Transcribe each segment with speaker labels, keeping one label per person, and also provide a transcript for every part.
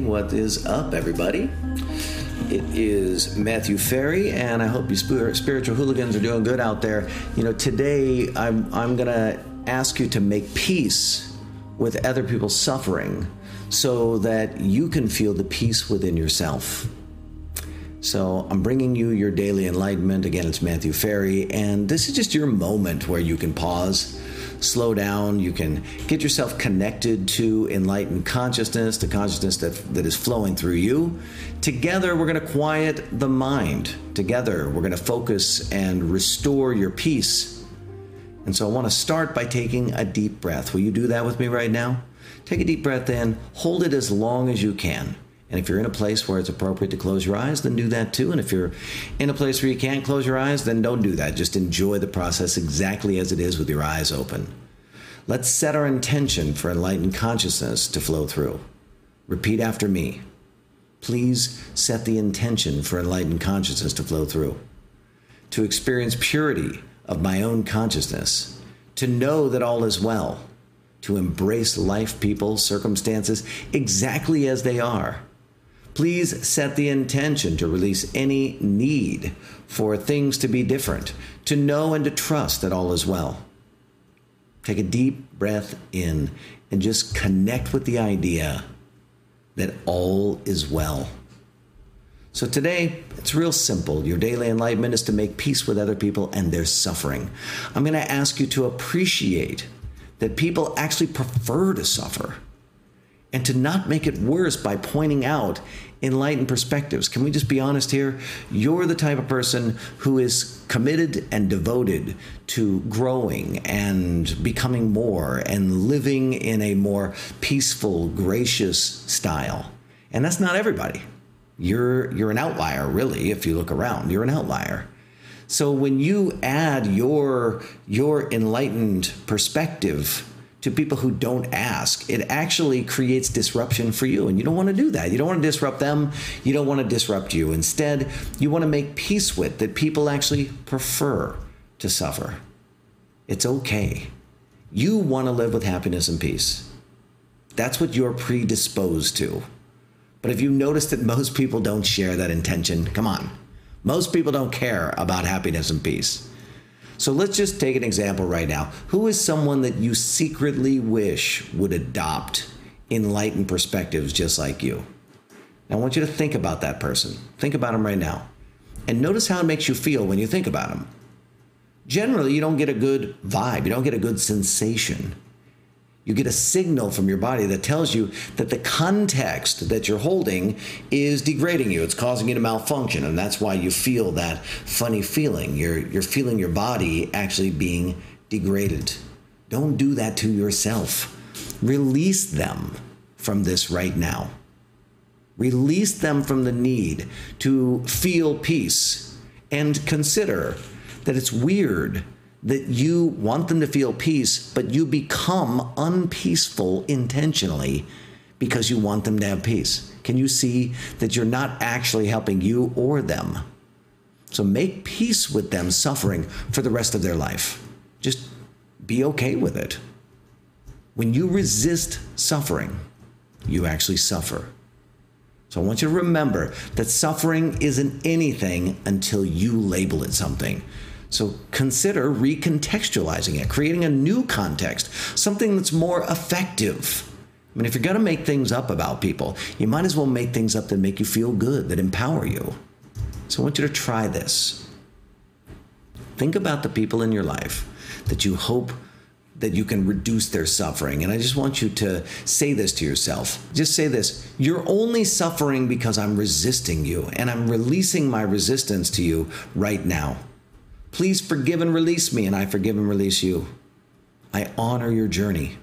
Speaker 1: what is up, everybody? It is Matthew Ferry, and I hope you spiritual hooligans are doing good out there. You know, today I'm, I'm going to ask you to make peace with other people's suffering so that you can feel the peace within yourself. So I'm bringing you your daily enlightenment. Again, it's Matthew Ferry, and this is just your moment where you can pause slow down. You can get yourself connected to enlightened consciousness, the consciousness that, that is flowing through you. Together, we're going to quiet the mind. Together, we're going to focus and restore your peace. And so I want to start by taking a deep breath. Will you do that with me right now? Take a deep breath in, hold it as long as you can. And if you're in a place where it's appropriate to close your eyes, then do that too. And if you're in a place where you can't close your eyes, then don't do that. Just enjoy the process exactly as it is with your eyes open. Let's set our intention for enlightened consciousness to flow through. Repeat after me. Please set the intention for enlightened consciousness to flow through. To experience purity of my own consciousness, to know that all is well, to embrace life, people, circumstances exactly as they are Please set the intention to release any need for things to be different, to know and to trust that all is well. Take a deep breath in and just connect with the idea that all is well. So today, it's real simple. Your daily enlightenment is to make peace with other people and their suffering. I'm going to ask you to appreciate that people actually prefer to suffer and to not make it worse by pointing out enlightened perspectives. Can we just be honest here? You're the type of person who is committed and devoted to growing and becoming more and living in a more peaceful, gracious style. And that's not everybody. You're you're an outlier really if you look around. You're an outlier. So when you add your your enlightened perspective to people who don't ask, it actually creates disruption for you. And you don't want to do that. You don't want to disrupt them. You don't want to disrupt you. Instead, you want to make peace with that people actually prefer to suffer. It's okay. You want to live with happiness and peace. That's what you're predisposed to. But if you notice that most people don't share that intention, come on. Most people don't care about happiness and peace. So let's just take an example right now. Who is someone that you secretly wish would adopt enlightened perspectives just like you? I want you to think about that person. Think about him right now. And notice how it makes you feel when you think about him. Generally, you don't get a good vibe, you don't get a good sensation you get a signal from your body that tells you that the context that you're holding is degrading you. It's causing you to malfunction, and that's why you feel that funny feeling. You're you're feeling your body actually being degraded. Don't do that to yourself. Release them from this right now. Release them from the need to feel peace and consider that it's weird that you want them to feel peace, but you become unpeaceful intentionally because you want them to have peace. Can you see that you're not actually helping you or them? So make peace with them suffering for the rest of their life. Just be okay with it. When you resist suffering, you actually suffer. So I want you to remember that suffering isn't anything until you label it something. So consider recontextualizing it, creating a new context, something that's more effective. I mean, if you're going to make things up about people, you might as well make things up that make you feel good, that empower you. So I want you to try this. Think about the people in your life that you hope that you can reduce their suffering. And I just want you to say this to yourself. Just say this You're only suffering because I'm resisting you, and I'm releasing my resistance to you right now. Please forgive and release me, and I forgive and release you. I honor your journey.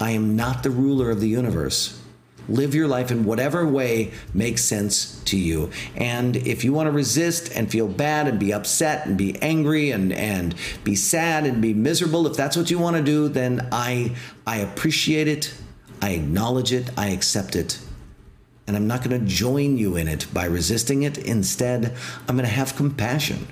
Speaker 1: I am not the ruler of the universe. Live your life in whatever way makes sense to you. And if you want to resist and feel bad and be upset and be angry and, and be sad and be miserable, if that's what you want to do, then I, I appreciate it. I acknowledge it. I accept it. And I'm not going to join you in it by resisting it. Instead, I'm going to have compassion.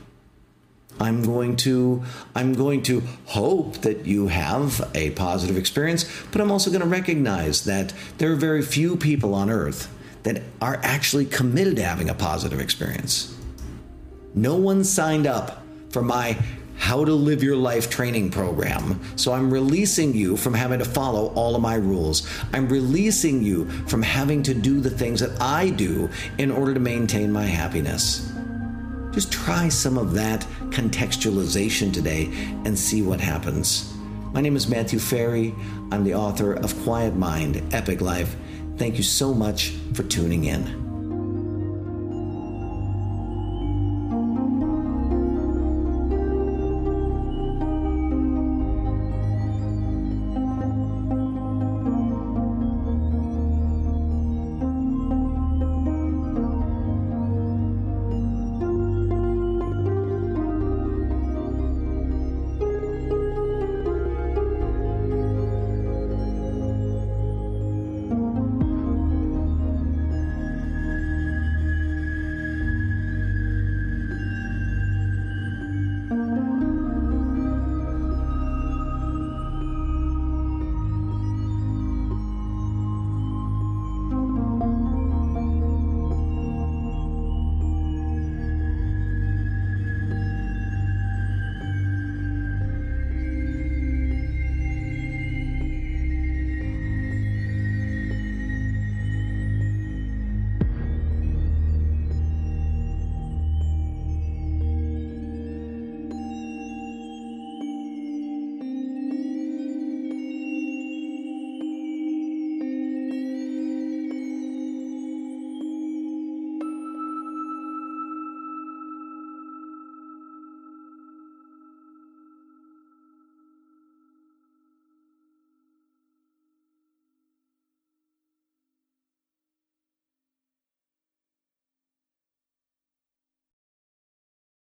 Speaker 1: I'm going to I'm going to hope that you have a positive experience, but I'm also going to recognize that there are very few people on earth that are actually committed to having a positive experience. No one signed up for my how to live your life training program. So I'm releasing you from having to follow all of my rules. I'm releasing you from having to do the things that I do in order to maintain my happiness. Just try some of that contextualization today and see what happens. My name is Matthew Ferry. I'm the author of Quiet Mind, Epic Life. Thank you so much for tuning in.